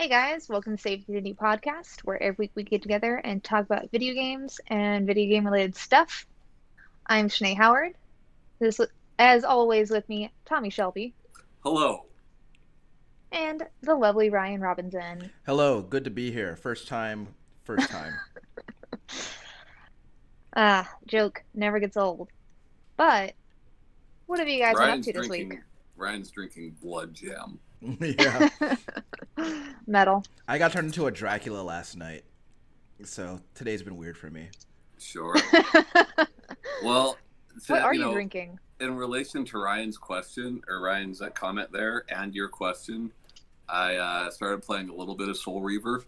Hey guys, welcome to Save the New podcast, where every week we get together and talk about video games and video game related stuff. I'm Shanae Howard. This, as always, with me, Tommy Shelby. Hello. And the lovely Ryan Robinson. Hello, good to be here. First time, first time. ah, joke never gets old. But what have you guys Ryan's been up to this drinking, week? Ryan's drinking blood jam. yeah. Metal. I got turned into a Dracula last night. So today's been weird for me. Sure. well, so, what are you, know, drinking? In relation to Ryan's question or Ryan's uh, comment there and your question, I uh, started playing a little bit of Soul Reaver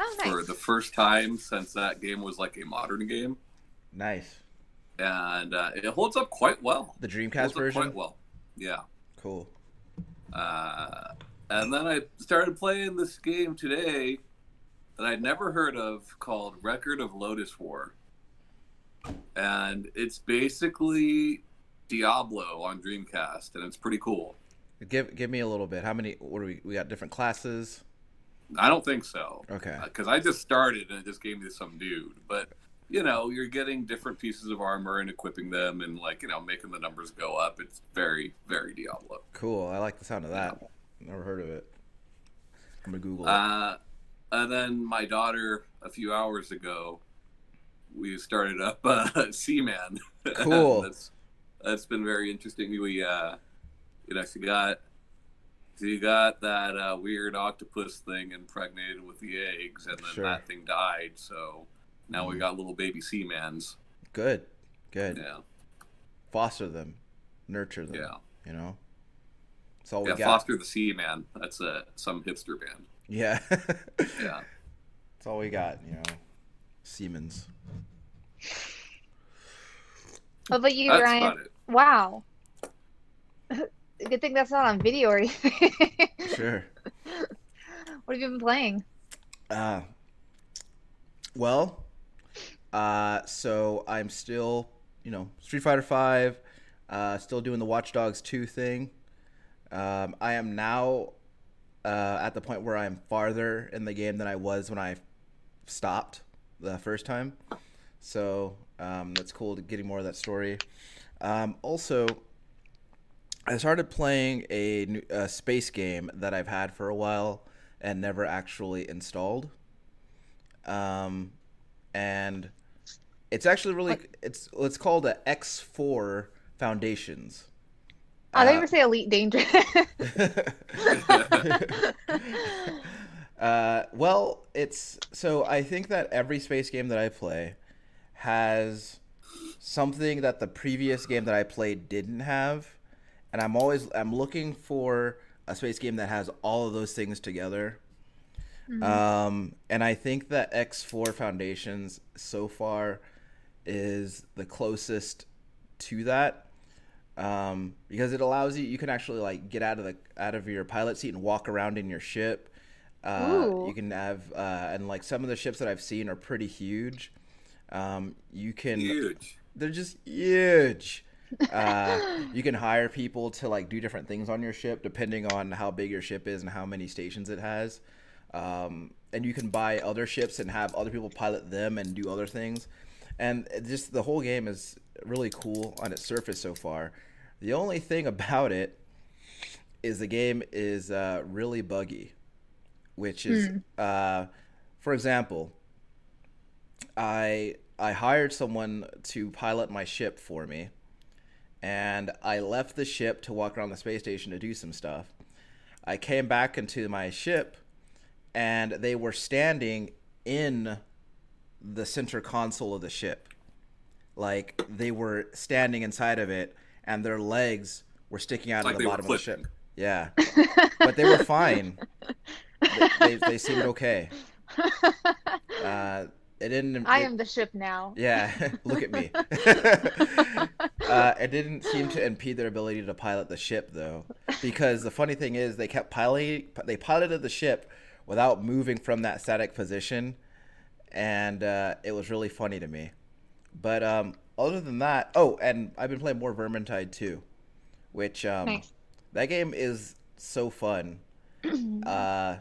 oh, nice. for the first time since that game was like a modern game. Nice. And uh, it holds up quite well. The Dreamcast version. Quite well. Yeah. Cool. Uh, and then I started playing this game today that I'd never heard of called Record of Lodoss War. And it's basically Diablo on Dreamcast, and it's pretty cool. Give give me a little bit. How many? What do we? We got different classes. I don't think so. Okay. Because uh, I just started and it just gave me some dude, but you know, you're getting different pieces of armor and equipping them and like, you know, making the numbers go up. It's very, very Diablo. Cool. I like the sound of that. Yeah. Never heard of it. I'm gonna Google it. Uh, and then my daughter a few hours ago, we started up uh, Seaman. Cool. that's that's been very interesting. We uh, you know, she got she got that uh, weird octopus thing impregnated with the eggs, and then sure. that thing died. So now we mm. got little baby Seamans. Good, good. Yeah. Foster them, nurture them. Yeah. You know. That's all yeah, we got. Foster the Seaman. That's a some hipster band. Yeah. yeah. That's all we got. You know, Siemens. What about you, that's Ryan? Wow. Good thing that's not on video or anything. sure. What have you been playing? Uh, well, uh, so I'm still, you know, Street Fighter Five, uh, still doing the Watch Dogs Two thing. Um, I am now uh, at the point where I'm farther in the game than I was when I stopped the first time. So um, that's cool to getting more of that story. Um, also, I started playing a, a space game that I've had for a while and never actually installed. Um, and it's actually really it's it's called a X4 Foundations. I thought you were say Elite Dangerous. uh, well, it's so I think that every space game that I play has something that the previous game that I played didn't have, and I'm always I'm looking for a space game that has all of those things together. Mm-hmm. Um, and I think that X4 Foundations so far is the closest to that um, because it allows you you can actually like get out of the out of your pilot seat and walk around in your ship. Uh, you can have uh, and like some of the ships that I've seen are pretty huge. Um, you can huge. They're just huge. uh, you can hire people to like do different things on your ship depending on how big your ship is and how many stations it has. Um, and you can buy other ships and have other people pilot them and do other things. And just the whole game is really cool on its surface so far. The only thing about it is the game is uh, really buggy, which is, mm. uh, for example, I I hired someone to pilot my ship for me, and I left the ship to walk around the space station to do some stuff. I came back into my ship and they were standing in the center console of the ship. Like they were standing inside of it, and their legs were sticking out like of the bottom of the ship. Yeah, but they were fine. they, they, they, seemed okay. Uh, it didn't. I am the ship now. Yeah, look at me. uh, it didn't seem to impede their ability to pilot the ship, though, because the funny thing is they kept piloting. They piloted the ship without moving from that static position, and uh, it was really funny to me. But um, other than that, oh, and I've been playing more Vermintide too, which um, nice. that game is so fun. uh,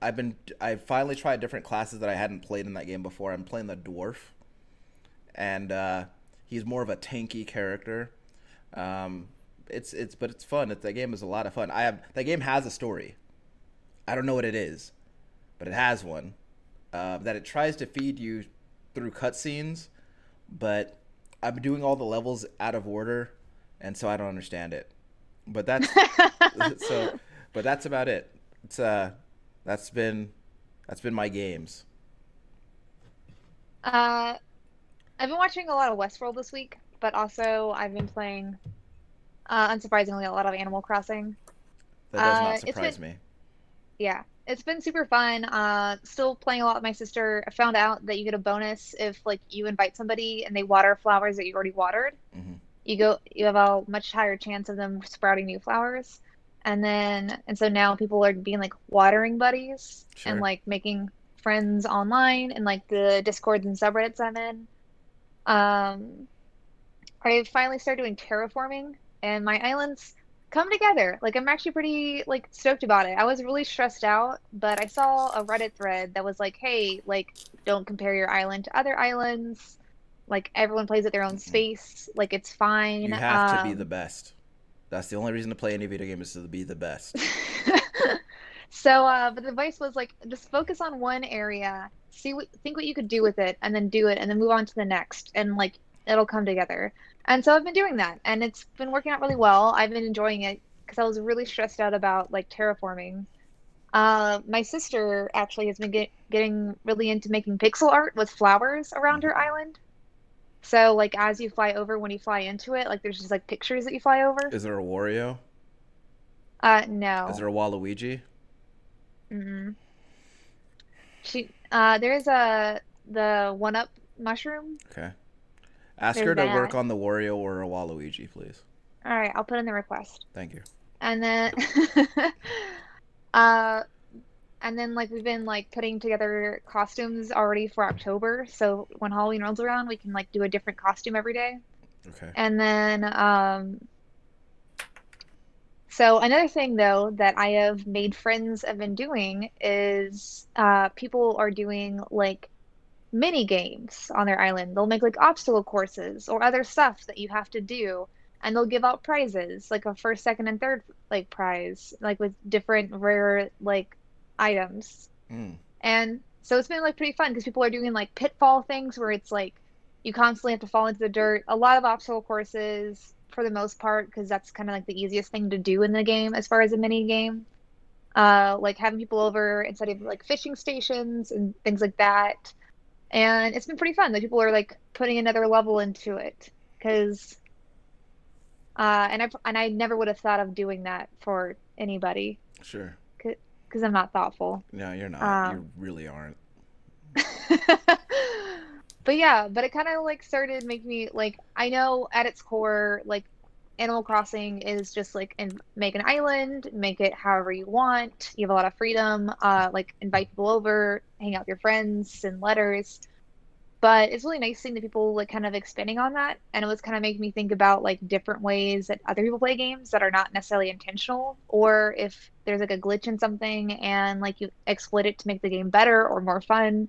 I've been I finally tried different classes that I hadn't played in that game before. I'm playing the dwarf, and uh, he's more of a tanky character. Um, it's it's but it's fun. It, that game is a lot of fun. I have that game has a story. I don't know what it is, but it has one uh, that it tries to feed you through cutscenes, but I'm doing all the levels out of order, and so I don't understand it. But that's so. But that's about it. It's uh, that's been that's been my games. Uh, I've been watching a lot of Westworld this week, but also I've been playing, uh, unsurprisingly, a lot of Animal Crossing. That does Uh, not it's surprise been- me. Yeah, it's been super fun. Uh, still playing a lot with my sister. I found out that you get a bonus if like you invite somebody and they water flowers that you already watered. hmm You go, you have a much higher chance of them sprouting new flowers. And then, and so now people are being like watering buddies Sure. and like making friends online and like the discords and subreddits I'm in. Um, I finally started doing terraforming and my islands come together. Like I'm actually pretty like stoked about it. I was really stressed out, but I saw a Reddit thread that was like, "Hey, like don't compare your island to other islands. Like everyone plays at their own space. Like it's fine." You have to be Um, the best. That's the only reason to play any video game is to be the best. So, uh, but the advice was like, just focus on one area, see what, think what you could do with it, and then do it, and then move on to the next, and like it'll come together. And so I've been doing that, and it's been working out really well. I've been enjoying it because I was really stressed out about like terraforming. Uh, my sister actually has been get, getting really into making pixel art with flowers around her island. So like as you fly over, when you fly into it, like there's just like pictures that you fly over. Is there a Wario? Uh, no. Is there a Waluigi? Mm-mm. She uh there's a the one up mushroom. Okay. Ask her to work on the Wario or a Waluigi, please. All right, I'll put in the request. Thank you. And then uh and then like we've been like putting together costumes already for October. So when Halloween rolls around, we can like do a different costume every day. Okay. And then, um, so another thing though that I have made friends have been doing is uh, people are doing like mini games on their island. They'll make like obstacle courses or other stuff that you have to do, and they'll give out prizes, like a first, second, and third like prize, like with different rare like items. Mm. And so it's been like pretty fun because people are doing like pitfall things where it's like you constantly have to fall into the dirt. A lot of obstacle courses for the most part because that's kind of like the easiest thing to do in the game as far as a mini game. Uh, like having people over instead of like fishing stations and things like that. And it's been pretty fun that people are like putting another level into it because uh, and I and I never would have thought of doing that for anybody Sure. because I'm not thoughtful. No, you're not. Um, you really aren't. but yeah, but it kind of like started making me like I know at its core like Animal Crossing is just like and make an island, make it however you want. You have a lot of freedom. Uh, like invite people over, hang out with your friends, send letters. But it's really nice seeing the people like kind of expanding on that, and it was kind of making me think about like different ways that other people play games that are not necessarily intentional, or if there's like a glitch in something and like you exploit it to make the game better or more fun.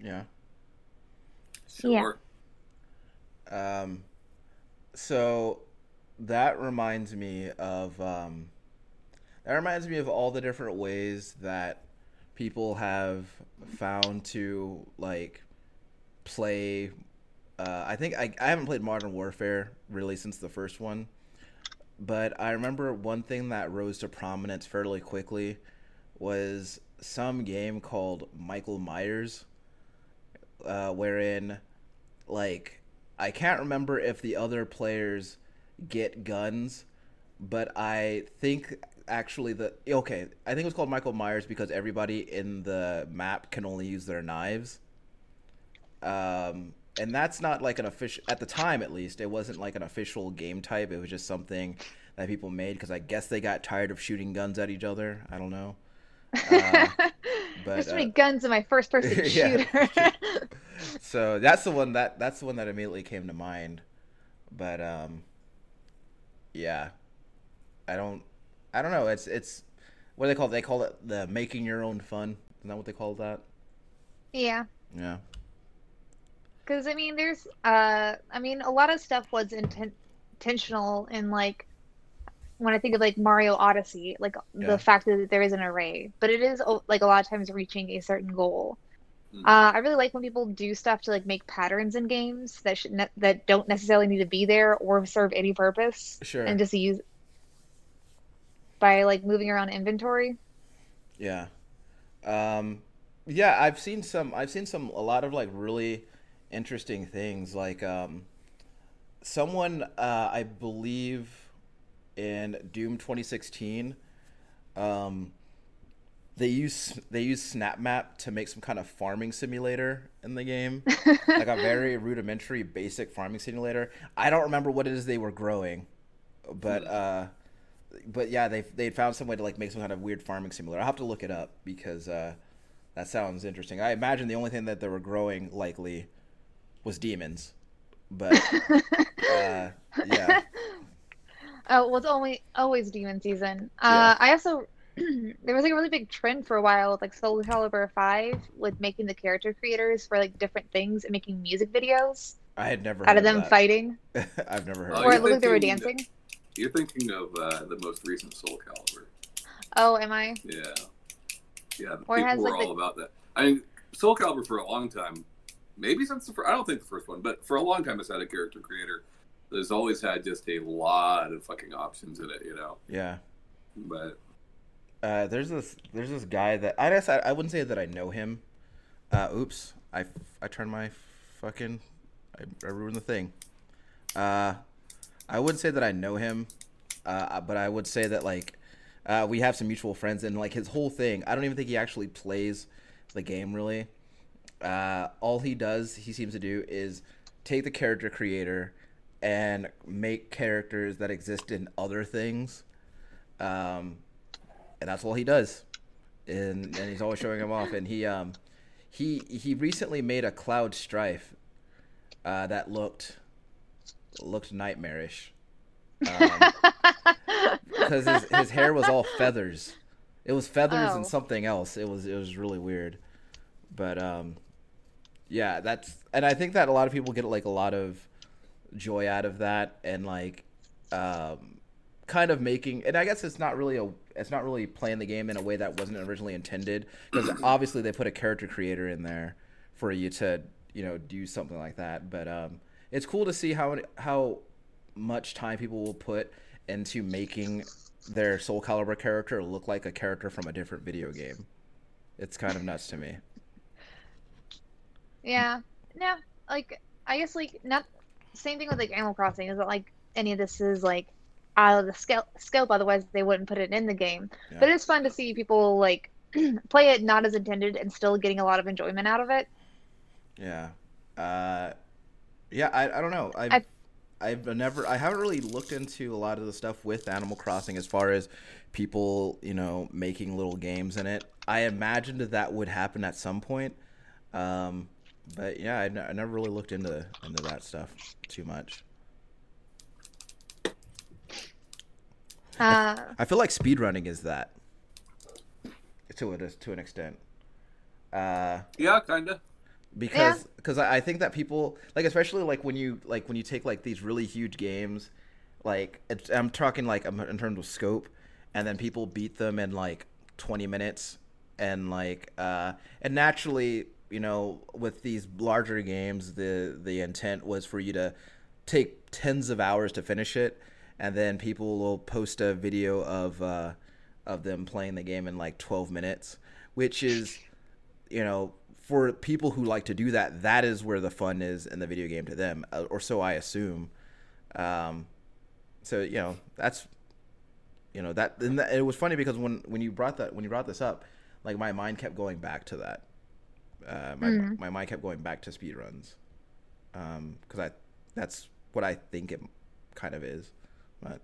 Yeah. Sure. Um, so that reminds me of um, that reminds me of all the different ways that people have found to like play. Uh, I think I, I haven't played Modern Warfare really since the first one, but I remember one thing that rose to prominence fairly quickly was some game called Michael Myers, uh, wherein like I can't remember if the other players get guns, but I think actually the okay, I think it was called Michael Myers because everybody in the map can only use their knives. Um and that's not like an official at the time at least it wasn't like an official game type it was just something that people made because i guess they got tired of shooting guns at each other i don't know Uh, but, There's too many uh, guns in my first person Yeah. So that's the one that that's the one that immediately came to mind but um yeah i don't i don't know it's it's what do they call it? They call it the making your own fun. Isn't that what they call that? Yeah. Yeah. Because I mean, there's, uh, I mean, a lot of stuff was inten- intentional in like when I think of like Mario Odyssey, like Yeah. the fact that there is an array, but it is oh, like a lot of times reaching a certain goal. Uh, I really like when people do stuff to like make patterns in games that should ne- that don't necessarily need to be there or serve any purpose, Sure. and just use by like moving around inventory. Yeah. Um yeah, I've seen some I've seen some a lot of like really interesting things like um someone uh I believe in Doom 2016 um they use they use SnapMap to make some kind of farming simulator in the game. like a very rudimentary basic farming simulator. I don't remember what it is they were growing, but uh but yeah, they they found some way to like make some kind of weird farming simulator. I'll have to look it up because uh, that sounds interesting. I imagine the only thing that they were growing likely was demons, but uh, yeah, Oh, well, it's only always demon season. Uh, I also there was like a really big trend for a while with like Soul Calibur Five with making the character creators for like different things and making music videos I had never out heard of them that. fighting, I've never heard. Oh, of or you're it looked like they were thinking- dancing. You're thinking of uh, the most recent Soul Calibur. Oh, am I? Yeah. Yeah, the Or people has, were like, all about that. I mean, Soul Calibur for a long time, maybe since the first, I don't think the first one, but for a long time it's had a character creator. There's always had just a lot of fucking options in it, you know. Yeah, But uh, there's this there's this guy that I guess I, I wouldn't say that I know him. Uh, oops, I I turned my fucking I, I ruined the thing. Uh, I wouldn't say that I know him, uh, but I would say that like uh, we have some mutual friends and like his whole thing. I don't even think he actually plays the game really. Uh, all he does, he seems to do, is take the character creator and make characters that exist in other things. Um, and that's all he does. And, and he's always showing them off. And he um, he he recently made a Cloud Strife uh, that looked looked nightmarish because his, his hair was all feathers. It was feathers and Oh. something else. It was it was really weird, but um, yeah, that's and I think that a lot of people get like a lot of joy out of that and like um, kind of making and I guess it's not really a it's not really playing the game in a way that wasn't originally intended because obviously they put a character creator in there for you to you know do something like that but um, it's cool to see how how much time people will put into making their Soul Calibur character look like a character from a different video game. It's kind of nuts to me. Yeah. No, like I guess like not same thing with like Animal Crossing is that like any of this is like out of the scope scope otherwise they wouldn't put it in the game. Yeah. But it's fun to see people like play it not as intended and still getting a lot of enjoyment out of it. Yeah. Uh, yeah, I, I don't know. I've, I- I've never, I haven't really looked into a lot of the stuff with Animal Crossing as far as people, you know, making little games in it. I imagined that that would happen at some point. Um, but yeah, I, n- I never really looked into into that stuff too much. Uh, I feel like speedrunning is that to a, to an extent. Uh, yeah, kind of. because because I I think that people like especially like when you like when you take like these really huge games like it's, I'm talking like um, in terms of scope and then people beat them in like 20 minutes and like uh and naturally you know with these larger games the the intent was for you to take tens of hours to finish it and then people will post a video of uh of them playing the game in like 12 minutes which is you know, for people who like to do that, that is where the fun is in the video game to them, uh, or so I assume. Um, so you know, that's you know that, and that it was funny because when when you brought that when you brought this up, like my mind kept going back to that. Uh, my Mhm. my mind kept going back to speedruns, because I that's what I think it kind of is. But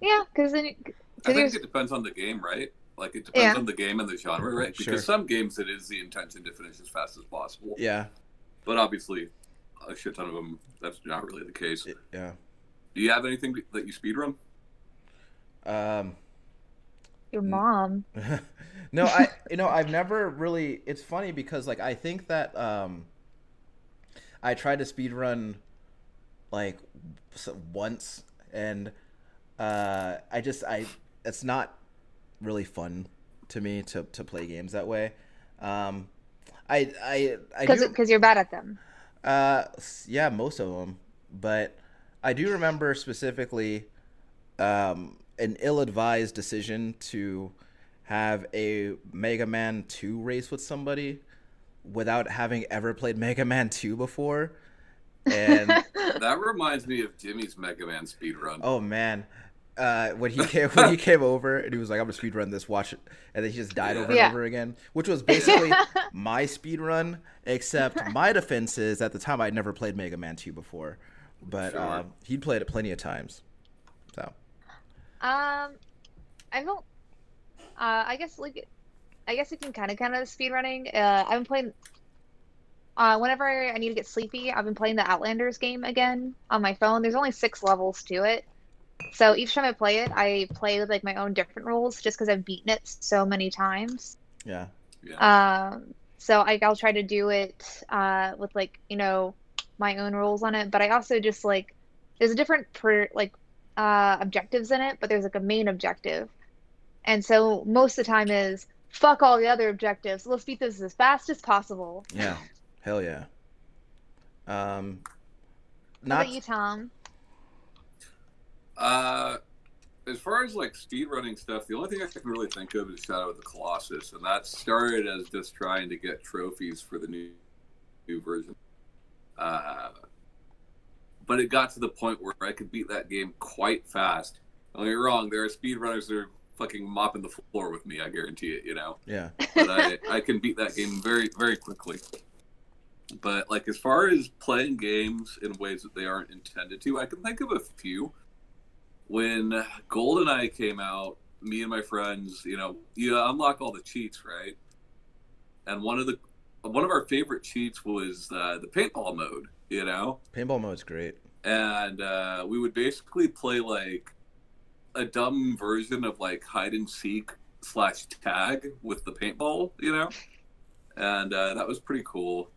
yeah, because then I think there's it depends on the game, right? Like it depends Yeah. on the game and the genre, right? Because Sure. some games it is the intention to finish as fast as possible. yeah, But obviously, a shit ton of them that's not really the case. it- yeah. Do you have anything that you speedrun? Um, your mom. no, I you know I've never really. It's funny because like I think that um, I tried to speed run like once and uh, I just I it's not really fun to me to to play games that way. Um, I I I because because you're bad at them. Uh, yeah, most of them, but I do remember specifically um, an ill-advised decision to have a Mega Man 2 race with somebody without having ever played Mega Man 2 before. And that reminds me of Jimmy's Mega Man speed run. Oh man. Uh, when he came when he came over and he was like, "I'm gonna speed run this, watch it," and then he just died over Yeah. and over again, which was basically my speed run. Except my defense is at the time I'd never played Mega Man 2 before, but Sure. uh, he'd played it plenty of times. So Um, I don't. Uh, I guess like, I guess you can kind of kind of speed running. Uh, I've been playing. Uh, whenever I need to get sleepy, I've been playing the Outlanders game again on my phone. There's only six levels to it, so each time I play it, I play with like my own different rules, just because I've beaten it so many times. yeah, Um, so I, I'll try to do it uh, with like you know my own rules on it, but I also just like there's a different per like uh, objectives in it, but there's like a main objective, and so most of the time is fuck all the other objectives. Let's beat this as fast as possible. yeah, hell yeah. Um, What not about you, Tom? Uh, as far as like speed running stuff, the only thing I can really think of is Shadow of the Colossus, and that started as just trying to get trophies for the new new version. Uh, but it got to the point where I could beat that game quite fast. Don't get me wrong, there are speedrunners that are fucking mopping the floor with me. I guarantee it. You know, yeah, but I I can beat that game very very quickly. But like as far as playing games in ways that they aren't intended to, I can think of a few. When GoldenEye came out, me and my friends, you know, you unlock all the cheats, right? And one of the one of our favorite cheats was uh, the paintball mode, you know, paintball mode's great. and uh, we would basically play like a dumb version of like hide and seek slash tag with the paintball, you know, and uh, that was pretty cool.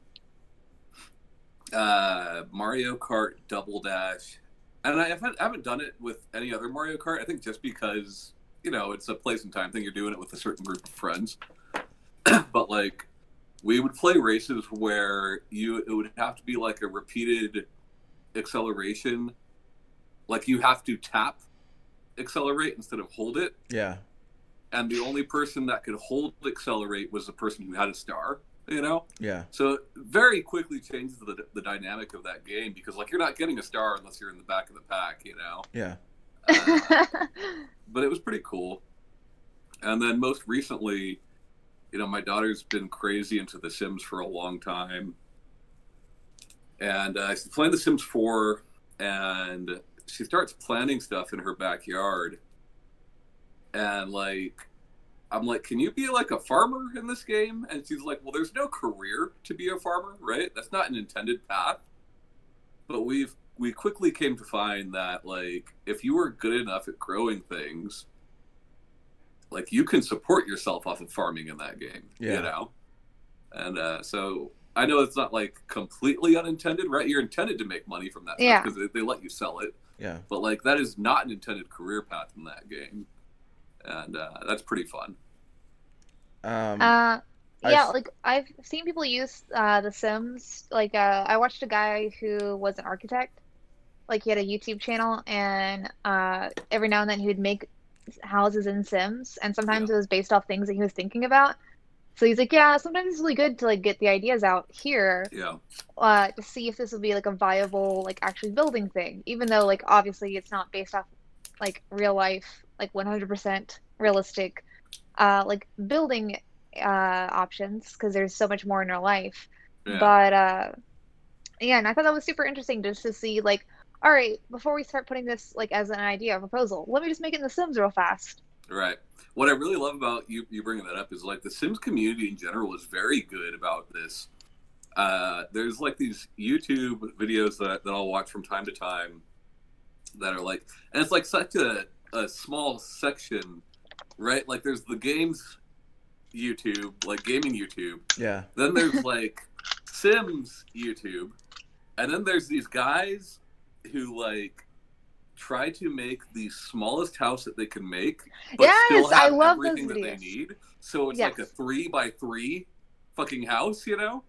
Uh, Mario Kart Double Dash, and I haven't, I haven't done it with any other Mario Kart. I think just because you know it's a place and time thing. You're doing it with a certain group of friends, but like we would play races where you it would have to be like a repeated acceleration like you have to tap accelerate instead of hold it Yeah, and the only person that could hold accelerate was the person who had a star you know yeah, so very quickly changes the, the dynamic of that game because like you're not getting a star unless you're in the back of the pack you know yeah. uh, but it was pretty cool. And then most recently, you know, my daughter's been crazy into The Sims for a long time, and uh, she's playing The Sims 4, and she starts planning stuff in her backyard, and like. I'm like, can you be like a farmer in this game? And she's like, well, there's no career to be a farmer, right? That's not an intended path. But we've we quickly came to find that like if you were good enough at growing things like you can support yourself off of farming in that game Yeah. you know and uh, so i know it's not like completely unintended right you're intended to make money from that Yeah. because they, they let you sell it Yeah, but like that is not an intended career path in that game and uh, that's pretty fun um, Uh, I yeah, like I've seen people use uh, The Sims. Like, uh, I watched a guy who was an architect. Like, he had a YouTube channel, and uh, every now and then he would make houses in Sims, and sometimes Yeah. it was based off things that he was thinking about. So he's like, yeah, sometimes it's really good to like get the ideas out here yeah uh, to see if this will be like a viable, like actually building thing, even though like obviously it's not based off like real life, like 100% realistic, uh, like building uh, options because there's so much more in real life. yeah But uh, yeah, and I thought that was super interesting just to see like, all right, before we start putting this like as an idea, a proposal, let me just make it in The Sims real fast. Right. What I really love about you you bringing that up is like the Sims community in general is very good about this. Uh, there's like these YouTube videos that, that I'll watch from time to time that are like, and it's like such a, a small section right? Like there's the games YouTube, like gaming YouTube. Yeah. Then there's like Sims YouTube, and then there's these guys who like try to make the smallest house that they can make, but Yes, still I have love everything that they need. So it's Yes. like a three by three fucking house, you know.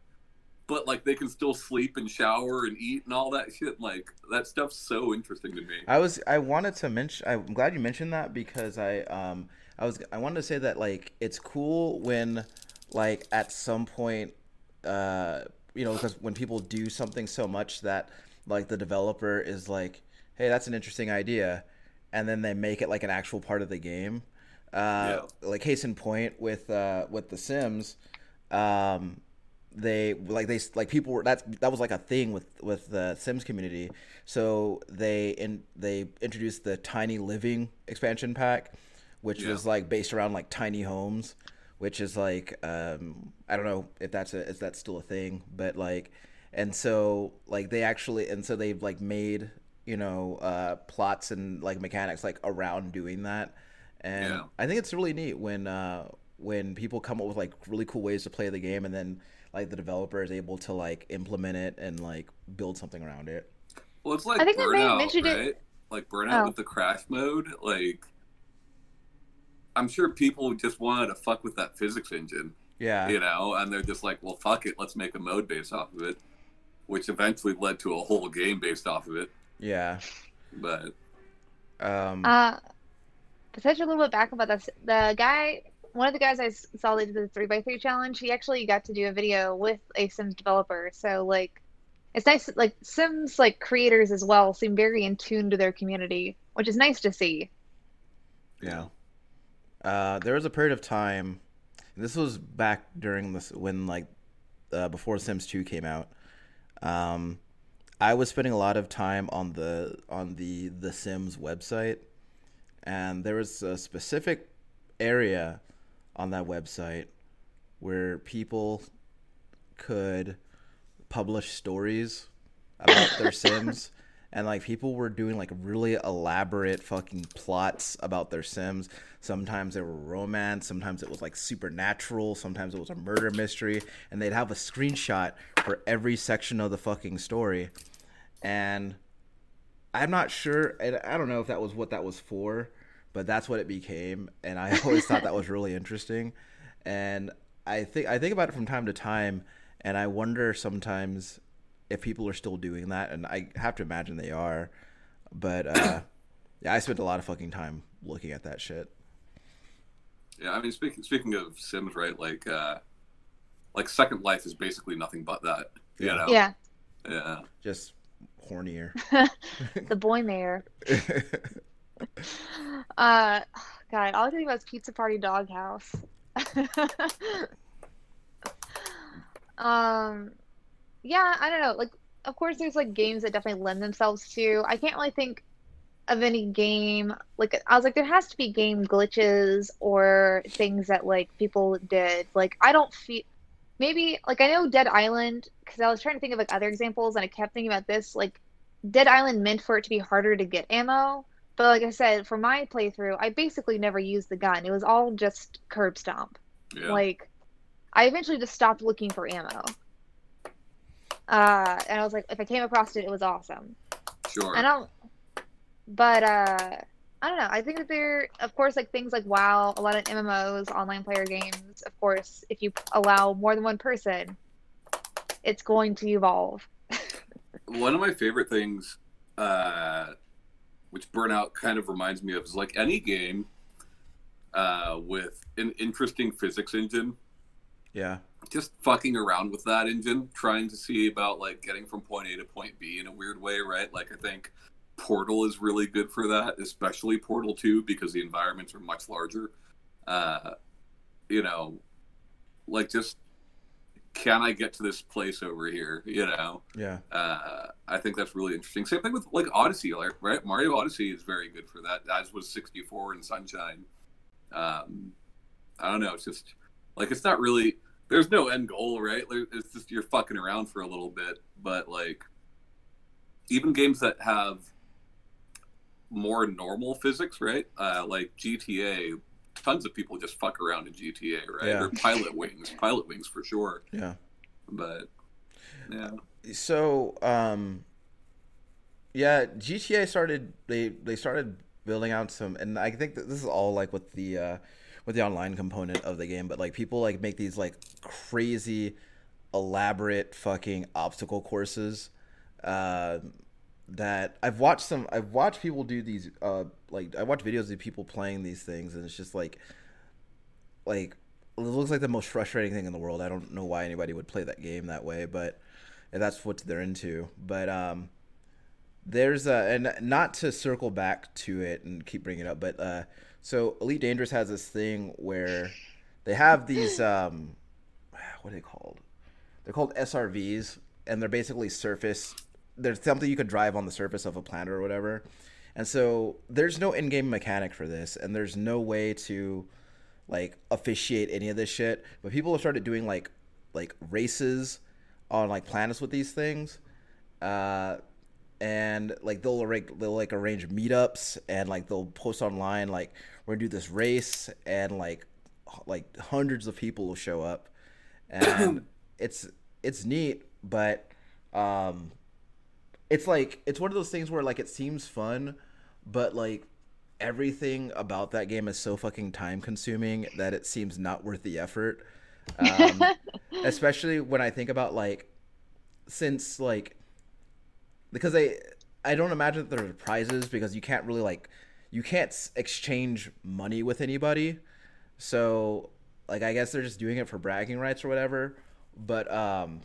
But like they can still sleep and shower and eat and all that shit. Like that stuff's so interesting to me. I was I wanted to mention I'm glad you mentioned that because I um I was I wanted to say that like it's cool when like at some point uh you know because when people do something so much that like the developer is like hey that's an interesting idea and then they make it like an actual part of the game uh like case in point with uh with the sims um they like they like people were that's that was like a thing with with the sims community so they in they introduced the tiny living expansion pack which Yeah. was like based around like tiny homes which is like um i don't know if that's a if that's still a thing but like and so like they actually and so they've like made you know uh plots and like mechanics like around doing that and Yeah. i think it's really neat when uh when people come up with like really cool ways to play the game and then like the developer is able to like implement it and like build something around it Well, it's like I think I may have burnout, mentioned it- right? Like burnout Oh. with the crash mode. Like, I'm sure people just wanted to fuck with that physics engine, yeah you know, and they're just like, well, fuck it, let's make a mode based off of it, which eventually led to a whole game based off of it. yeah But um Uh, to touch a little bit back about this, the guy, one of the guys I saw did the three by three challenge, he actually got to do a video with a Sims developer. So like, it's nice. Like Sims like creators as well seem very in tune to their community, which is nice to see. Yeah. Uh, there was a period of time. This was back during this when like uh, before Sims 2 came out. Um, I was spending a lot of time on the on the the Sims website, and there was a specific area on that website where people could publish stories about their Sims. And like people were doing like really elaborate fucking plots about their Sims. Sometimes they were romance, sometimes it was like supernatural, sometimes it was a murder mystery, and they'd have a screenshot for every section of the fucking story. And I'm not sure, and I don't know if that was what that was for, but that's what it became. And I always thought that was really interesting. And I think I think about it from time to time, and I wonder sometimes if people are still doing that, and I have to imagine they are. But uh, yeah, I spent a lot of fucking time looking at that shit. yeah, I mean, speaking speaking of Sims, right? Like, uh, like Second Life is basically nothing but that. You Yeah. know? Yeah, Yeah. Just hornier. the boy mayor. Uh, God, all I can think about is Pizza Party Doghouse. um, yeah, I don't know. Like, of course, there's like games that definitely lend themselves to. I can't really think of any game. Like, I was like, there has to be game glitches or things that like people did. Like, I don't feel. Maybe like I know Dead Island because I was trying to think of like other examples and I kept thinking about this. Like, Dead Island meant for it to be harder to get ammo. But like I said, for my playthrough, I basically never used the gun. It was all just curb stomp. Yeah. Like, I eventually just stopped looking for ammo. Uh, and I was like, if I came across it, it was awesome. sure. I don't, but uh, I don't know. I think that there, of course, like things like WoW, a lot of MMOs, online player games. Of course, if you allow more than one person, it's going to evolve. One of my favorite things, uh, which Burnout kind of reminds me of, is like any game uh, with an interesting physics engine. Yeah. Just fucking around with that engine, trying to see about like getting from point A to point B in a weird way, right? Like I think Portal is really good for that, especially Portal Two because the environments are much larger. Uh, you know, like just can I get to this place over here? You know, Yeah. uh, I think that's really interesting. Same thing with like Odyssey, like, right? Mario Odyssey is very good for that, as was 64 and Sunshine. Um, I don't know. It's just like it's not really. There's no end goal, right? It's just you're fucking around for a little bit, but like even games that have more normal physics, right? Uh, like GTA tons of people just fuck around in GTA, right? Yeah. Or Pilotwings, Pilotwings for sure. Yeah. But yeah, So, um, yeah, GTA started. They they started building out some, and I think this is all like with the uh, with the online component of the game. But like people like make these like crazy, elaborate fucking obstacle courses. Uh, that I've watched some. I've watched people do these. Uh, like I watch videos of people playing these things, and it's just like, like it looks like the most frustrating thing in the world. I don't know why anybody would play that game that way, but that's what they're into. But um, there's a and not to circle back to it and keep bringing it up, but uh, so Elite Dangerous has this thing where they have these um, what are they called? They're called SRVs, and they're basically surface. There's something you could drive on the surface of a planet or whatever. And so there's no in-game mechanic for this, and there's no way to like officiate any of this shit. But people have started doing like like races on like planets with these things, uh, and like they'll like they'll like arrange meetups and like they'll post online like we're gonna do this race and like like hundreds of people will show up, and it's it's neat, but um, it's like it's one of those things where like it seems fun, but like everything about that game is so fucking time consuming that it seems not worth the effort. Um, especially when I think about like since like because I I don't imagine that there are prizes because you can't really like you can't exchange money with anybody. So like I guess they're just doing it for bragging rights or whatever. But um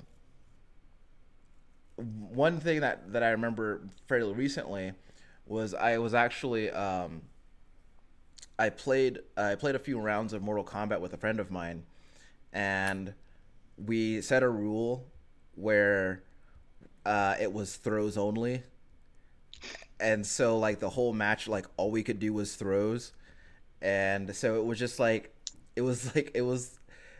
one thing that that I remember fairly recently was I was actually um I played I played a few rounds of Mortal Kombat with a friend of mine and we set a rule where uh, it was throws only. And so like the whole match like all we could do was throws. And so it was just like it was like it was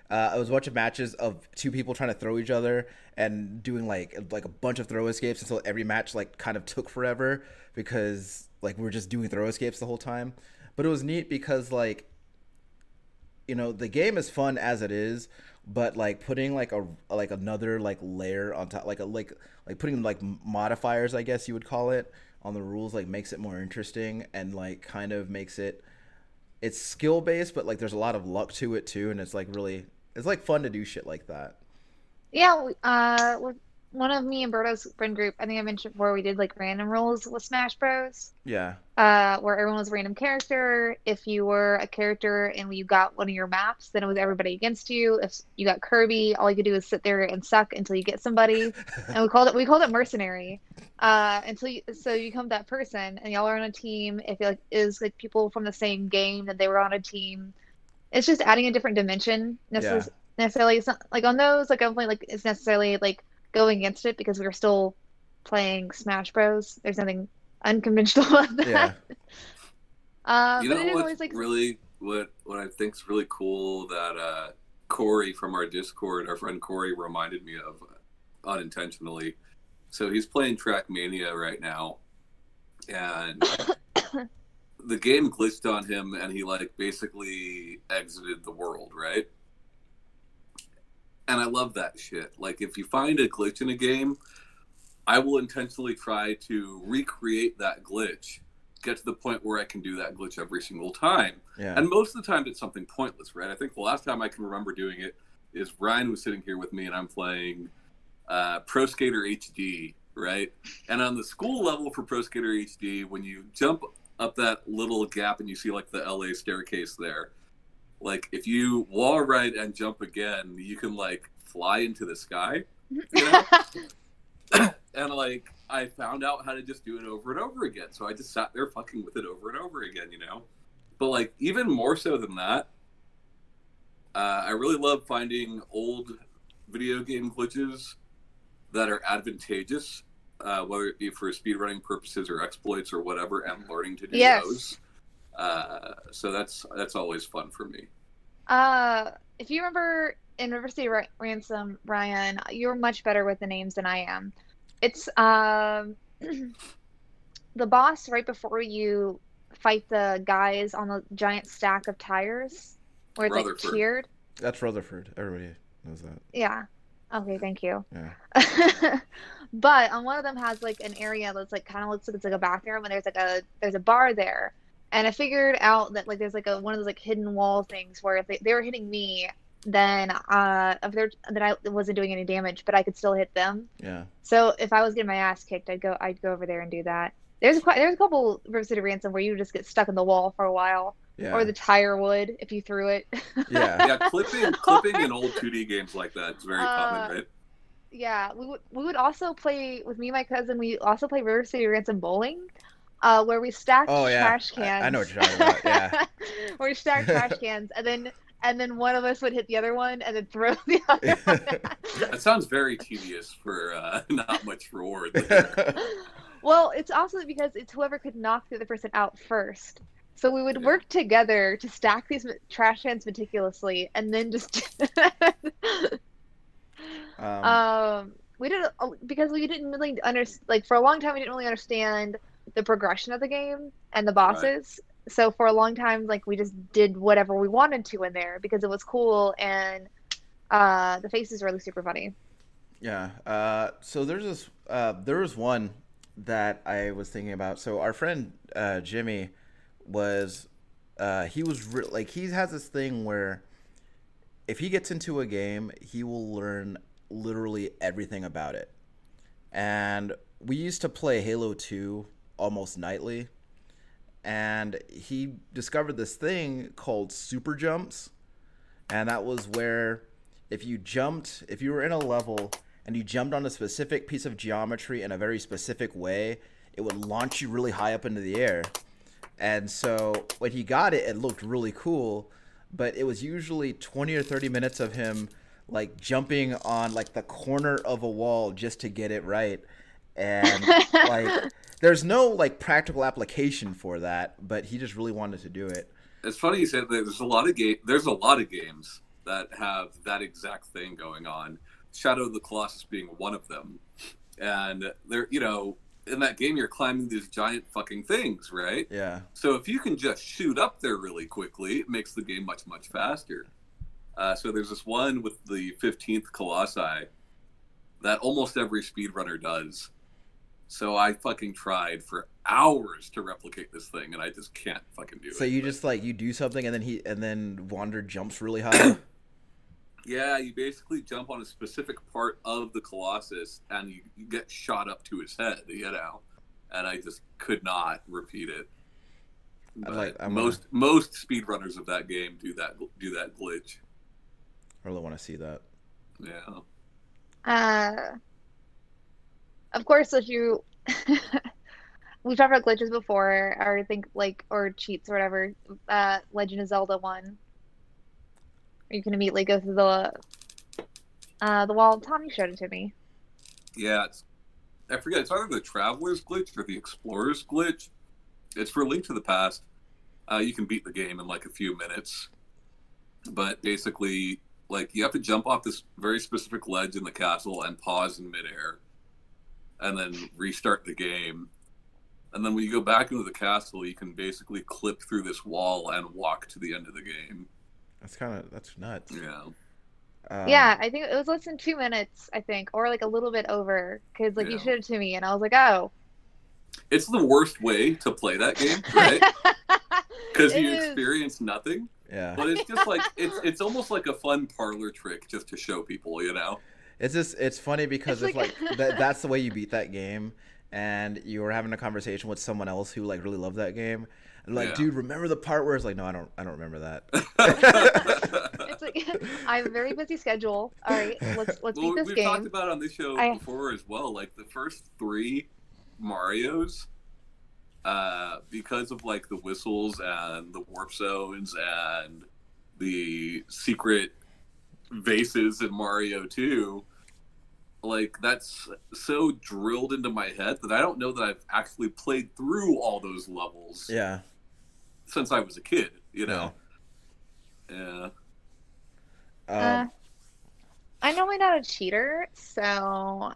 uh, I was watching matches of two people trying to throw each other and doing like like a bunch of throw escapes until every match like kind of took forever because like we were just doing throw escapes the whole time. But it was neat because like you know the game is fun as it is, but like putting like a like another like layer on top like a like like putting like modifiers I guess you would call it on the rules like makes it more interesting and like kind of makes it it's skill based but like there's a lot of luck to it too and it's like really it's like fun to do shit like that Yeah, uh, with one of me and Berto's friend group, I think I mentioned before, we did like random roles with Smash Bros. yeah uh, where everyone was a random character. If you were a character and you got one of your maps, then it was everybody against you. If you got Kirby, all you could do is sit there and suck until you get somebody. and we called it we called it mercenary. Uh, until you, so you become that person and y'all are on a team. If it like is like people from the same game that they were on a team, it's just adding a different dimension. Necess- Necessarily, it's not like on those like I don't like it's necessarily like going against it because we're still playing Smash Bros. There's nothing unconventional about that. yeah Uh, you know it is what's always like really what what I think's really cool that uh, Corey from our Discord, our friend Corey, reminded me of unintentionally. So he's playing Trackmania right now, and the game glitched on him, and he like basically exited the world, right? And I love that shit. Like, if you find a glitch in a game, I will intentionally try to recreate that glitch, get to the point where I can do that glitch every single time. yeah And most of the time, it's something pointless, right? I think the last time I can remember doing it is Ryan was sitting here with me, and I'm playing uh, Pro Skater HD, right? And on the school level for Pro Skater HD, when you jump up that little gap and you see like the LA staircase there, like if you wall ride and jump again, you can like fly into the sky. You know? and like I found out how to just do it over and over again. So I just sat there fucking with it over and over again, you know. But like even more so than that, uh, I really love finding old video game glitches that are advantageous, uh, whether it be for speedrunning purposes or exploits or whatever, and learning to do Yes. those. Uh, so that's that's always fun for me. uh, if you remember in River City Ra- Ransom, Ryan, you're much better with the names than I am. It's um the boss right before you fight the guys on the giant stack of tires where it's like tiered. That's Rutherford. Everybody knows that. Yeah. Okay, thank you. Yeah. but on one of them has like an area that's like kind of looks like it's like a bathroom, and there's like a there's a bar there. And I figured out that like there's like a one of those like hidden wall things where if they, they were hitting me, then uh if they're that I wasn't doing any damage, but I could still hit them. Yeah. So if I was getting my ass kicked, I'd go I'd go over there and do that. There's quite there's a couple River City Ransom where you just get stuck in the wall for a while, Yeah. or the tire would if you threw it. yeah. Yeah, clipping clipping in old 2D games like that is very Uh, common, right? Yeah, we would we would also play with me and my cousin. We also play River City Ransom bowling, uh, where we stacked Oh, yeah. trash I- cans. I know what you're talking about, yeah. where we stacked trash cans, and then and then one of us would hit the other one, and then throw the other one. That sounds very tedious for uh, not much reward. There. well, it's also because it's whoever could knock the other person out first. So we would work together to stack these trash cans meticulously, and then just. um, um we did because we didn't really understand like for a long time we didn't really understand the progression of the game and the bosses so for a long time like we just did whatever we wanted to in there because it was cool and uh the faces were really super funny Yeah. Uh, so there's this. Uh, there was one that I was thinking about. So our friend uh, Jimmy was. Uh, he was re- like he has this thing where if he gets into a game, he will learn literally everything about it. And we used to play Halo 2 almost nightly. And he discovered this thing called super jumps. And that was where if you jumped, if you were in a level and you jumped on a specific piece of geometry in a very specific way, it would launch you really high up into the air. And so when he got it, it looked really cool, but it was usually 20 or 30 minutes of him like jumping on like the corner of a wall just to get it right. And like there's no like practical application for that, but he just really wanted to do it. It's funny you said that there's a lot of game. There's a lot of games that have that exact thing going on. Shadow of the Colossus being one of them, and they're you know in that game you're climbing these giant fucking things, right? Yeah. So if you can just shoot up there really quickly, it makes the game much much faster. Uh, so there's this one with the 15th Colossi that almost every speedrunner does. So I fucking tried for hours to replicate this thing, and I just can't fucking do it. So you just like you do something and then he and then Wander jumps really high. Yeah, you basically jump on a specific part of the Colossus and you, you get shot up to his head, you know. And I just could not repeat it. I'd But like- I'm most most speedrunners of that game do that do that glitch. I really want to see that. Yeah. Uh, of course, if you we've talked about glitches before, or I think like or cheats or whatever. Uh, Legend of Zelda one, you can immediately go through the uh the wall. Tommy showed it to me. Yeah, I forget, it's either the Traveler's glitch or the Explorer's glitch. It's for Link to the Past. Uh, you can beat the game in like a few minutes. But basically, like you have to jump off this very specific ledge in the castle and pause in midair, and then restart the game. And then when you go back into the castle, you can basically clip through this wall and walk to the end of the game. That's kind of that's nuts. Yeah. Um, yeah, I think it was less than two minutes, I think, or like a little bit over, because like you showed it to me, and I was like, oh. It's the worst way to play that game, right? Because you is. experience nothing. Yeah. But it's just like it's it's almost like a fun parlor trick just to show people, you know. It's just it's funny because It's it's like- like, that, that's the way you beat that game, and you were having a conversation with someone else who like really loved that game, and like, Yeah. dude, remember the part where it's like, no, I don't, I don't remember that. It's like I have a very busy schedule. All right, let's let's well, beat this we've game. talked about on this show I- before as well. Like the first three Mario's, uh, because of like the whistles and the warp zones and the secret vases in Mario Two. Like that's so drilled into my head that I don't know that I've actually played through all those levels yeah. since I was a kid. You know, yeah. Uh, Um, I'm normally not a cheater, so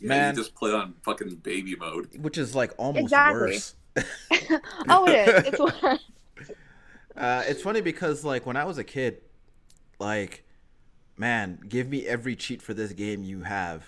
Yeah, Man. you just play on fucking baby mode. which is like almost Exactly. worse. oh, it is. It's worse. Uh, it's funny because like when I was a kid, like, man, give me every cheat for this game you have,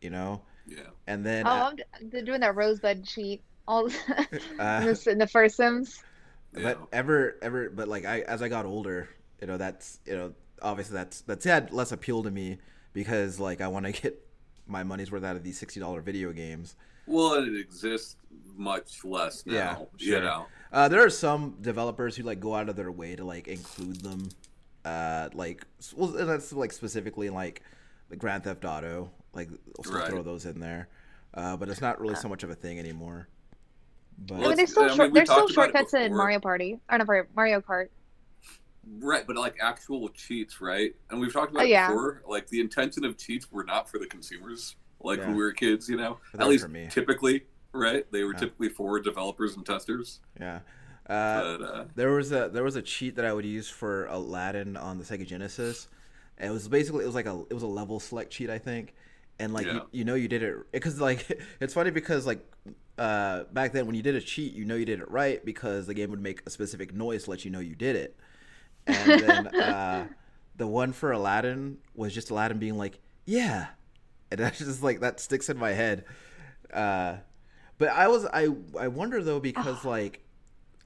you know. Yeah. And then Oh, uh, I'm they're doing that rosebud cheat. All Uh, in, the, in the first Sims. but Yeah. ever ever but like I as I got older, you know, that's you know obviously that's that's had less appeal to me because like I want to get my money's worth out of these sixty dollar video games. Well, it exists much less now. Yeah, You know. Uh, there are some developers who like go out of their way to like include them, uh, like well, that's like specifically like the Grand Theft Auto, like they'll still Right. throw those in there, uh, but it's not really so much of a thing anymore. But I Well, mean, there's still I mean, there's still talked about it shortcuts in. Mario Party. Or not Mario, Mario Kart. Right, but like actual cheats, right? And we've talked about Oh, it yeah. before. Like the intention of cheats were not for the consumers, like Yeah. when we were kids, you know. At least for me. typically, right? They were Yeah. typically for developers and testers. yeah, uh, But uh, there was a there was a cheat that I would use for Aladdin on the Sega Genesis. And it was basically it was like a it was a level select cheat I think, and like Yeah. you, you know you did it because like it's funny because like uh, back then when you did a cheat you know you did it right because the game would make a specific noise to let you know you did it, and then uh, the one for Aladdin was just Aladdin being like yeah, and that's just like that sticks in my head. Uh, but I was I I wonder though because like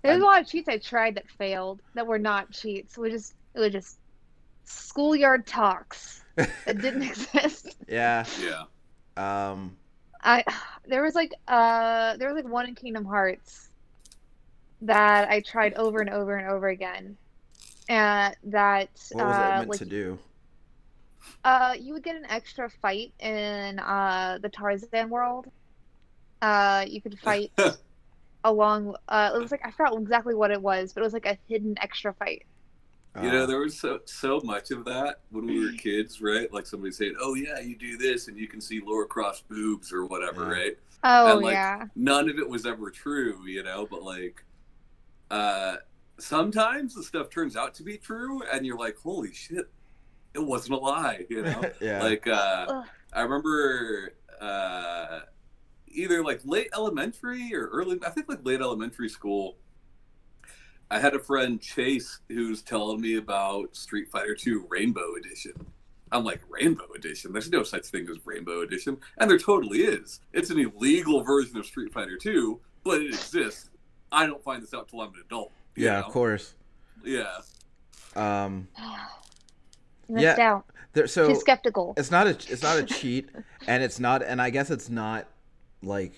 There's I'm- a lot of cheats I tried that failed that were not cheats. We just it was just schoolyard talks that didn't exist. yeah yeah, um I there was like uh there was like one in Kingdom Hearts that I tried over and over and over again. And that what was it uh meant like to do? uh you would get an extra fight in uh the Tarzan world. Uh you could fight along uh it was like I forgot exactly what it was, but it was like a hidden extra fight. you know, Uh, there was so so much of that when we were kids, right? Like somebody saying, "Oh yeah, you do this, and you can see Lara Croft boobs or whatever," Yeah. right? Oh And, like, yeah. none of it was ever true, you know, but like uh sometimes the stuff turns out to be true and you're like, holy shit, it wasn't a lie, you know? yeah. like uh Ugh. I remember uh either like late elementary or early I think like late elementary school I had a friend Chase who's telling me about Street Fighter 2 Rainbow Edition. I'm like, Rainbow Edition? There's no such thing as Rainbow Edition. And there totally is. It's an illegal version of Street Fighter 2, but it exists. I don't find this out till I'm an adult. yeah, know? of course. Yeah. Um, Missed Yeah, out. there, so Too skeptical. it's not a it's not a cheat, and it's not, and I guess it's not like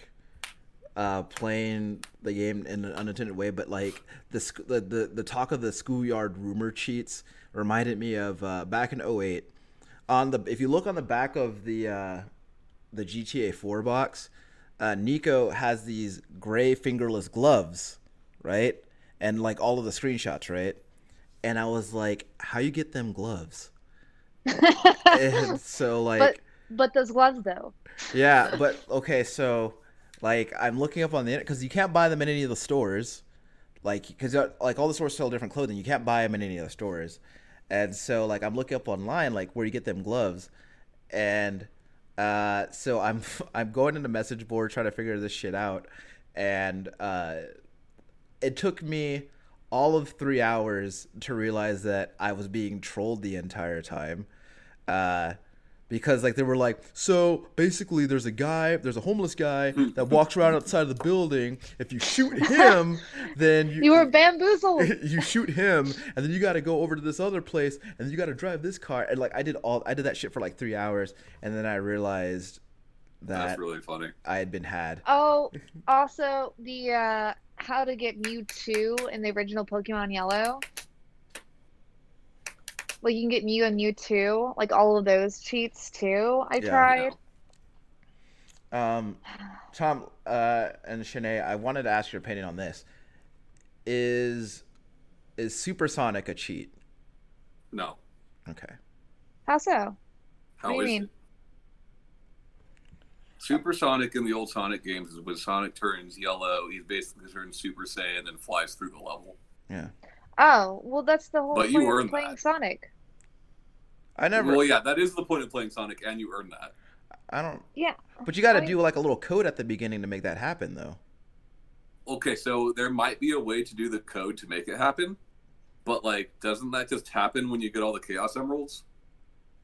uh playing the game in an unintended way, but like the sc- the the, the talk of the schoolyard rumor cheats reminded me of uh, back in 08 on the if you look on the back of the uh, the GTA 4 box, uh, Niko has these gray fingerless gloves, right? And like all of the screenshots, right? And I was like, how you get them gloves? and so like But- but those gloves though. yeah, but okay, so like I'm looking up on the internet because you can't buy them in any of the stores, like because like all the stores sell different clothing. You can't buy them in any of the stores, and so like I'm looking up online like where you get them gloves, and uh, so I'm I'm going into message board trying to figure this shit out, and uh, it took me all of three hours to realize that I was being trolled the entire time. Uh, because like they were like, so basically there's a guy, there's a homeless guy that walks around outside of the building. If you shoot him, then you, You were bamboozled. you shoot him, and then you got to go over to this other place, and you got to drive this car. And like I did all, I did that shit for like three hours, and then I realized that That's really funny. I had been had. Oh, also the uh how to get Mewtwo in the original Pokemon Yellow. Like you can get Mew and Mewtwo, like all of those cheats too. I Yeah. tried. Um, Tom uh, and Shanae, I wanted to ask your opinion on this. Is is Supersonic a cheat? No. Okay. How so? How What do you mean? it? Supersonic in the old Sonic games is when Sonic turns yellow, he basically turns Super Saiyan and flies through the level. Yeah. Oh, well that's the whole But you point of playing that. Sonic. I never. Well, yeah, that is the point of playing Sonic, and you earn that. I don't. Yeah. But you got to I- do like a little code at the beginning to make that happen, though. okay, so there might be a way to do the code to make it happen, but like, doesn't that just happen when you get all the Chaos Emeralds?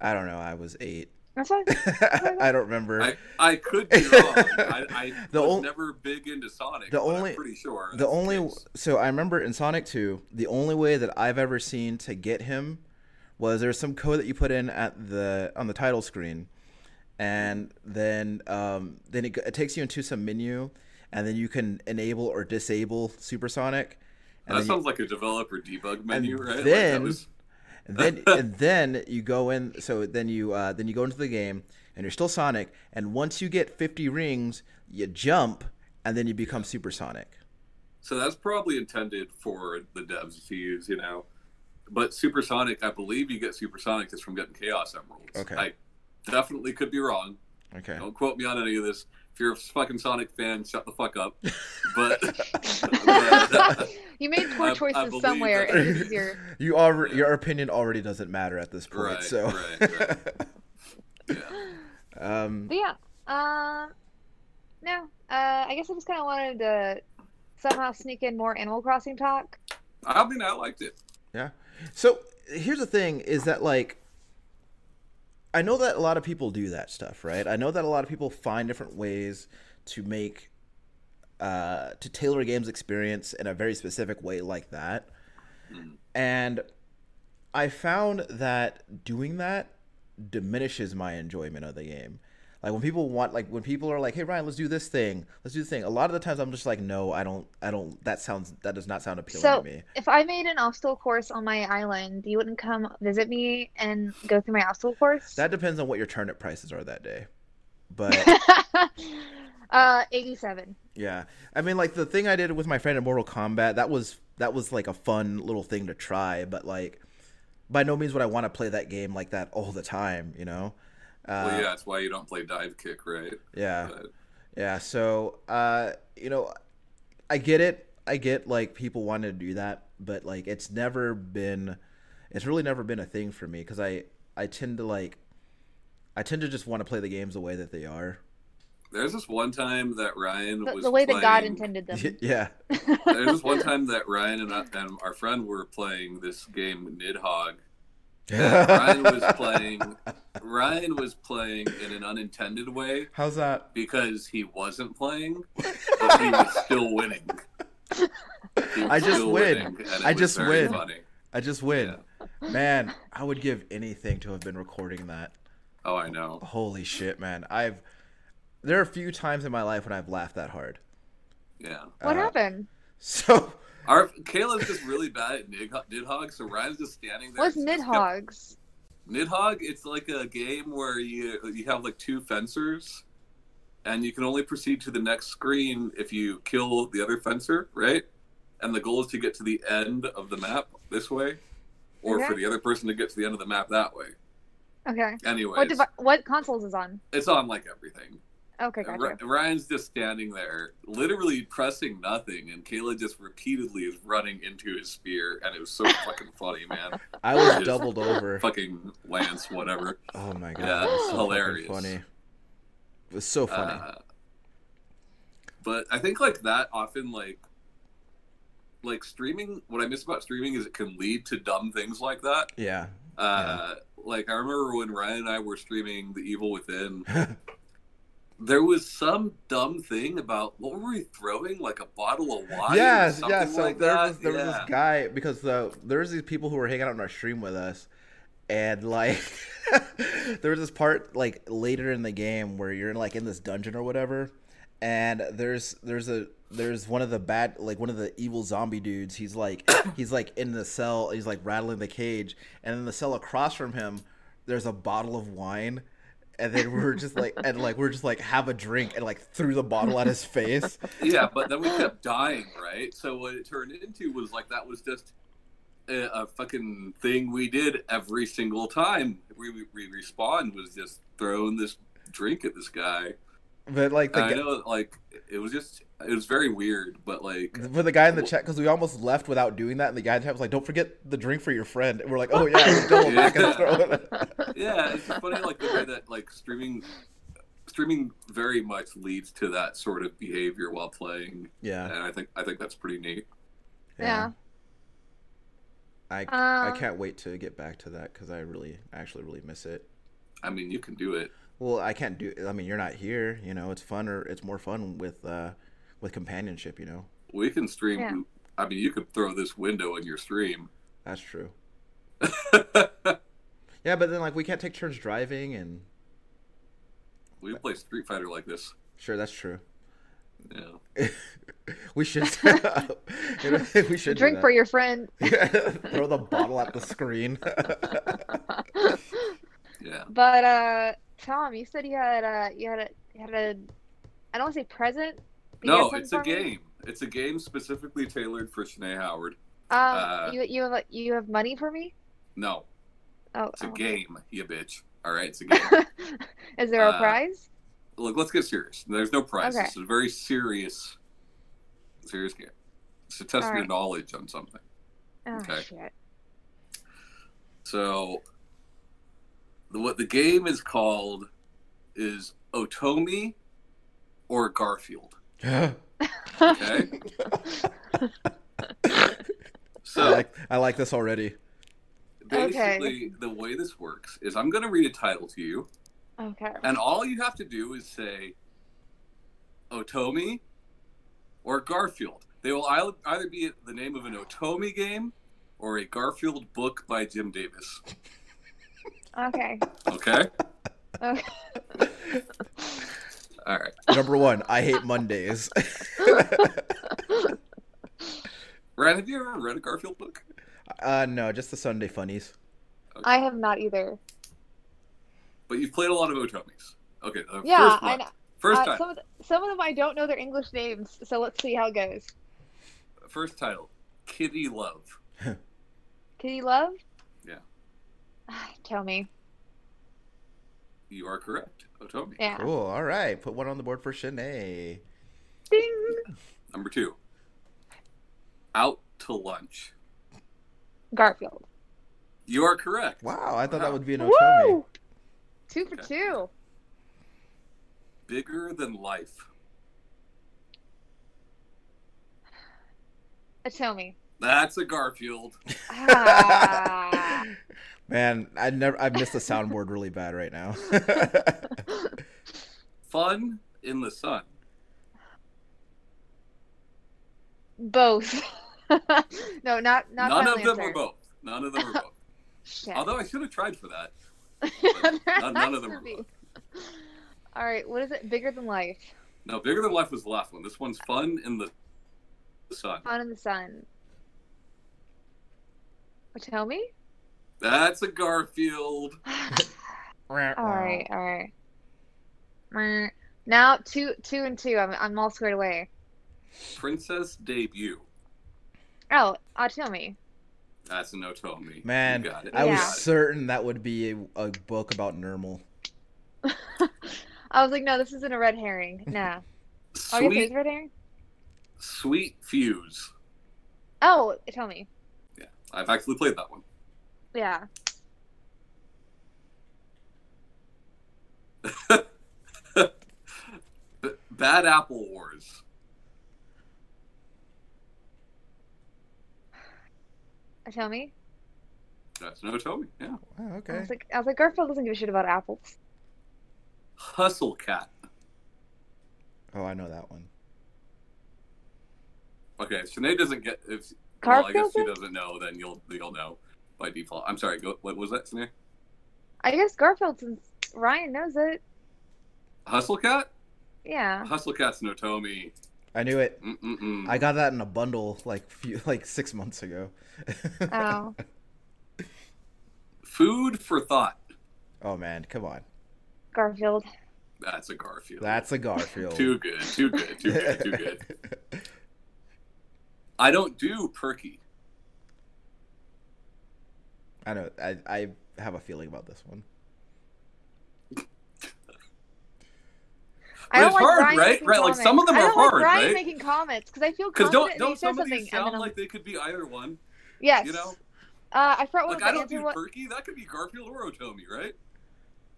I don't know. I was eight. That's fine. I don't remember. I, I could be wrong. I, I The was ol- never big into Sonic. the but only- I'm pretty sure. the only case. so I remember in Sonic 2, the only way that I've ever seen to get him was there's some code that you put in at the on the title screen, and then um, then it, it takes you into some menu, and then you can enable or disable Supersonic. And that then you- sounds like a developer debug menu, right? Like, then- that was, and then and then you go in so then you uh, then you go into the game and you're still sonic and once you get 50 rings you jump and then you become supersonic so that's probably intended for the devs to use, you know. But Supersonic, I believe you get Supersonic just from getting Chaos Emeralds. Okay. I definitely could be wrong. okay Don't quote me on any of this. If you're a fucking Sonic fan, shut the fuck up. But, but you made poor I- I choices somewhere. that- and it's your you already your opinion already doesn't matter at this point Right, so right, right. yeah. um But yeah, uh, no. Uh, I guess I just kind of wanted to somehow sneak in more Animal Crossing talk. I mean, I liked it. Yeah. So here's the thing is that like I know that a lot of people do that stuff, right? I know that a lot of people find different ways to make uh, to tailor game's experience in a very specific way like that. And I found that doing that diminishes my enjoyment of the game. Like when people want like when people are like, "Hey Ryan, let's do this thing. Let's do this thing." A lot of the times I'm just like, "No, I don't I don't that sounds that does not sound appealing So- to me." If I made an obstacle course on my island, you wouldn't come visit me and go through my obstacle course? That depends on what your turnip prices are that day. But uh, 87. Yeah, I mean, like the thing I did with my friend in Mortal Kombat, that was that was like a fun little thing to try, but like by no means would I want to play that game like that all the time, you know? Uh, well, yeah, that's why you don't play Divekick, right? yeah, But, yeah. So, uh, you know, I get it. I get like people want to do that, but like it's never been, it's really never been a thing for me because I I tend to like, I tend to just want to play the games the way that they are. there's this one time that Ryan The, was the way that God intended them. yeah. There's this one time that Ryan and, I, and our friend were playing this game Nidhogg. Ryan was playing. Ryan was playing in an unintended way How's that? because he wasn't playing, but he was still winning. Was I just still win. winning, and it I just win. I just win. Man, I would give anything to have been recording that. Oh, I know. Holy shit, man. I've there are a few times in my life when I've laughed that hard. Yeah. What Uh, happened? So Our Kayla's just really bad at Nidhogg, Nidhogg so Ryan's just standing there. What's kept- Nidhogg, it's like a game where you you have like two fencers, and you can only proceed to the next screen if you kill the other fencer, right? And the goal is to get to the end of the map this way, or Okay. for the other person to get to the end of the map that way. Okay. Anyway, What devi- what consoles is on? it's on like everything. Okay, gotcha. Ry- Ryan's just standing there, literally pressing nothing, and Kayla just repeatedly is running into his spear, and it was so fucking funny, man. I was Just doubled over. Fucking Lance, whatever. Oh my god, Yeah, it was so hilarious. funny. It was so funny. Uh, but I think like that often like like streaming. What I miss about streaming is it can lead to dumb things like that. yeah. Uh, Like I remember when Ryan and I were streaming The Evil Within. There was some dumb thing about what were we throwing, like a bottle of wine? yes, something. So like there was there was this guy because the there was these people who were hanging out on our stream with us, and like there was this part like later in the game where you're like in this dungeon or whatever, and there's there's a there's one of the bad like one of the evil zombie dudes. He's like he's like in the cell. He's like rattling the cage, and in the cell across from him, there's a bottle of wine. And then we're just like, and like we're just like have a drink, and like threw the bottle at his face. yeah, but then we kept dying, right? So what it turned into was like that was just a, a fucking thing we did every single time we, we, we respawned was just throwing this drink at this guy. But like the I know, like it was just it was very weird, but like for the guy in the chat because we almost left without doing that, and the guy in the chat was like, "Don't forget the drink for your friend." And we're like, "Oh yeah," we double back and throw it. yeah, it's funny like the way that like streaming streaming very much leads to that sort of behavior while playing, Yeah. and I think I think that's pretty neat. Yeah. I, I Um, can't wait to get back to that because I really actually really miss it. I mean, you can do it. Well, I can't do. I mean, you're not here. You know, it's fun or it's more fun with uh with companionship. You know, We can stream. Yeah. I mean, you could throw this window in your stream. that's true. Yeah, but then like we can't take turns driving, and we play Street Fighter like this. sure, that's true. Yeah. we should. you know, we should Drink for your friend. Throw the bottle at the screen. Yeah. But uh, Tom, you said you had uh, you had a you had a I don't want to say present. But you had No, it's a game. It's a game specifically tailored for Shanae Howard. Um, Uh, you you have you have money for me? No, Oh, it's a oh. game, you bitch. All right, it's a game. Is there a Uh, prize? Look, let's get serious. There's no prize. Okay. It's a very serious, serious game. It's to test All your knowledge on something. Oh okay. shit. So, the, what the game is called is Otome or Garfield. Okay. So I like I like this already. basically, the way this works is I'm going to read a title to you, okay. and all you have to do is say Otome or Garfield. They will either be the name of an Otome game or a Garfield book by Jim Davis. Okay. Okay. Okay. All right. Number one, I hate Mondays. Ryan, have you ever read a Garfield book? uh, no, just the Sunday funnies. I have not either. But you've played a lot of Otomes. Okay. The Yeah, first I know. First Uh, time. some of the, some of them I don't know their English names, so let's see how it goes. First title. Kitty Love. Kitty Love? Yeah. Tell me. You are correct. Otome. Yeah. Cool. All right, put one on the board for Shanae. Ding. Number two. Out to lunch. Garfield. You are correct. Wow, I thought that would be an Otome. Woo! Two for Okay. two. Bigger than life. Tell me. That's a Garfield. Ah. Man, I never I missed the soundboard really bad right now. Fun in the sun. Both. no, not not None of them answer. were both. None of them were both. Shit. Although I should have tried for that. None- none of them were both. All right, what is it? Bigger than life. No, bigger than life was the last one. This one's fun in the sun. Fun in the sun. Tell me. That's a Garfield. all right, all right. Now two, two and two. I'm, I'm all squared away. Princess debut. Oh, uh, tell me. That's an Otome. Man, you got it. I You was Yeah. got it. certain that would be a, a book about Nermal. I was like, no, this isn't a red herring. Nah. Oh, I guess it Sweet, red herring. sweet fuse. Oh, tell me. Yeah, I've actually played that one. Yeah. B- Bad Apple Wars. Tell me. That's an Otome. Yeah. Oh, I okay. was like, I was like, Garfield doesn't give a shit about apples. Hustle Cat. Oh, I know that one. Okay, Shanae doesn't get if well, I guess Garfield. she does? doesn't know, then you'll you'll know by default. I'm sorry. Go, what was that, Snare? I guess Garfield, since Ryan knows it. Hustle Cat. Yeah. Hustle Cat's an Otome. I knew it. Mm-mm-mm. I got that in a bundle like few, like six months ago. Oh. Food for thought. Oh man, come on. Garfield. That's a Garfield. That's a Garfield. too good. Too good. Too good. Too good. I don't do perky. I know. I I have a feeling about this one. I don't it's like hard, Ryan right? making Right, like, some of them I are don't like hard, Ryan right? making comments because I feel Because don't don't some of these sound like they could be either one? yes. You know, Uh, I forgot what like the I don't do was. perky. That could be Garfield or Otome, right?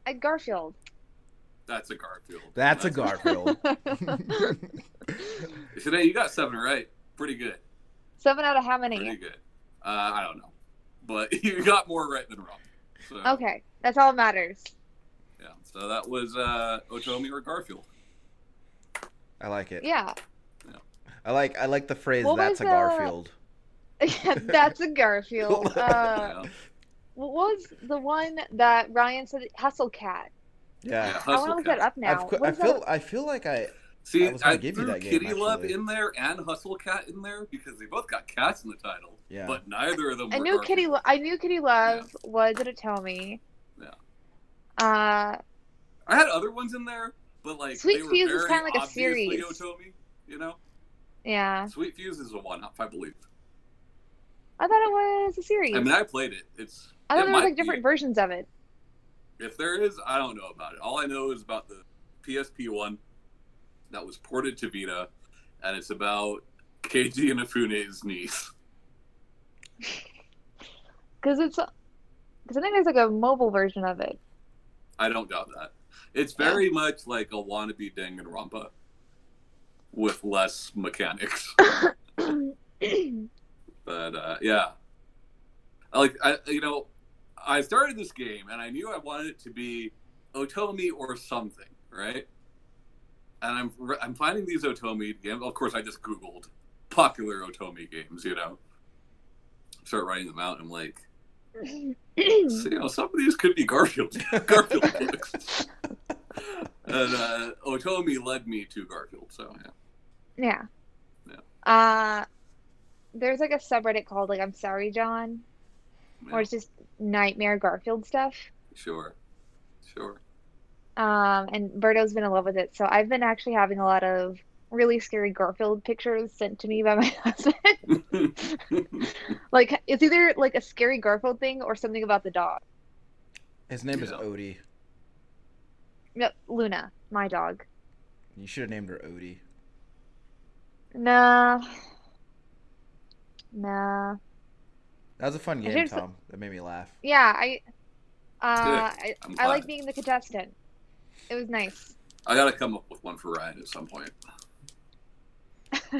Uh, Garfield. That's a Garfield. That's a Garfield. Today you got seven right. Pretty good. Seven out of how many? Pretty many? good. Uh, I don't know, but you got more right than wrong. So, Okay, that's all that matters. Yeah. So that was uh, Otome or Garfield. I like it. Yeah, I like I like the phrase What "That's a uh, Garfield." that's a Garfield. Uh, yeah. what was the one that Ryan said? Hustle Cat. Yeah. Yeah. I want to look that up now. I've, I feel that? I feel like I See, I was gonna I, give you threw that game, Kitty Love in there and Hustle Cat in there because they both got cats in the title. Yeah. But neither of them. I were knew Garfield. Kitty. Lo- I knew Kitty Love was at Otome. Yeah. Uh, I had other ones in there, but like Sweet they Fuse is kinda like a obviously series. Otome, you know, yeah. Sweet Fuse is a one-off, I believe. I thought it was a series. I mean, I played it. It's. I thought it there was like different be. versions of it. If there is, I don't know about it. All I know is about the PSP one that was ported to Vita, and it's about Keiji Inafune's niece. Because it's. Because I think there's like a mobile version of it. I don't doubt that. It's Yeah. very much like a wannabe Danganronpa with less mechanics. But uh, yeah, like I you know I started this game and I knew I wanted it to be Otome or something, right? And I'm I'm finding these Otome games. Of course, I just Googled popular Otome games. You know, start writing them out. And I'm like, so, you know, some of these could be Garfield Garfield books. and uh, Otome led me to Garfield. So yeah, yeah. Yeah. Uh, there's like a subreddit called like I'm sorry, John, yeah, or it's just Nightmare Garfield stuff. sure, sure. Um, and Berto's been in love with it, so I've been actually having a lot of really scary Garfield pictures sent to me by my husband. like it's either like a scary Garfield thing or something about the dog. his name is Odie. No, Luna, my dog. You should have named her Odie. Nah. Nah. That was a fun game, should've- Tom. That made me laugh. Yeah, I uh I, I'm like being the contestant. It was nice. I gotta come up with one for Ryan at some point.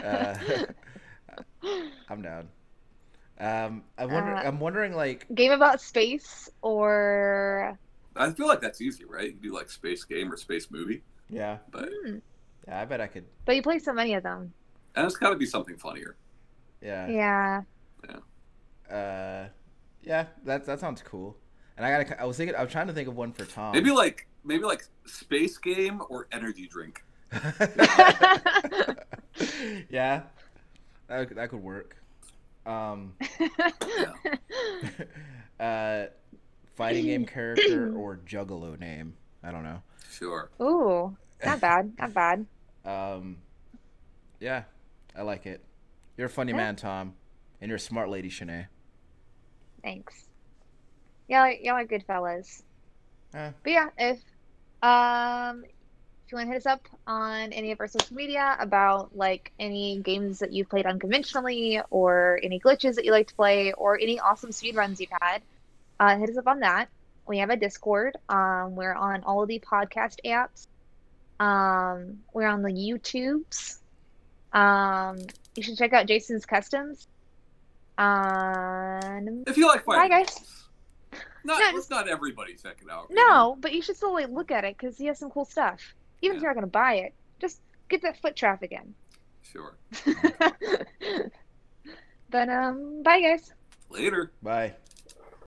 Uh, I'm down. Um, I wonder. Uh, I'm wondering, like, Game about space or I feel like that's easy, right? You do like space game or space movie, yeah, but Hmm, yeah. I bet I could. but you play so many of them. and it's got to be something funnier. Yeah. Yeah. Uh, yeah. That that sounds cool. And I gotta. I was thinking. I was trying to think of one for Tom. Maybe like maybe like space game or energy drink. yeah. That could- that could work. Um. uh, fighting game character or juggalo name. I don't know. Sure. Ooh, not bad, not bad. Um, yeah, I like it. You're a funny Yeah. man, Tom, and you're a smart lady, Shanae. Thanks. Y'all, y'all are good fellas. Eh. But yeah, if um if you want to hit us up on any of our social media about like any games that you've played unconventionally or any glitches that you like to play or any awesome speed runs you've had, uh, hit us up on that. We have a Discord. Um, we're on all of the podcast apps. Um, we're on the YouTubes. Um, you should check out Jason's Customs. Um, If you like Bye, fighting guys. Games. Not Yeah, let's not everybody check it out. you know? No, but you should still like look at it because he has some cool stuff. Even if you're not gonna buy it, just get that foot traffic in. Sure. but um, bye guys. Later. Bye.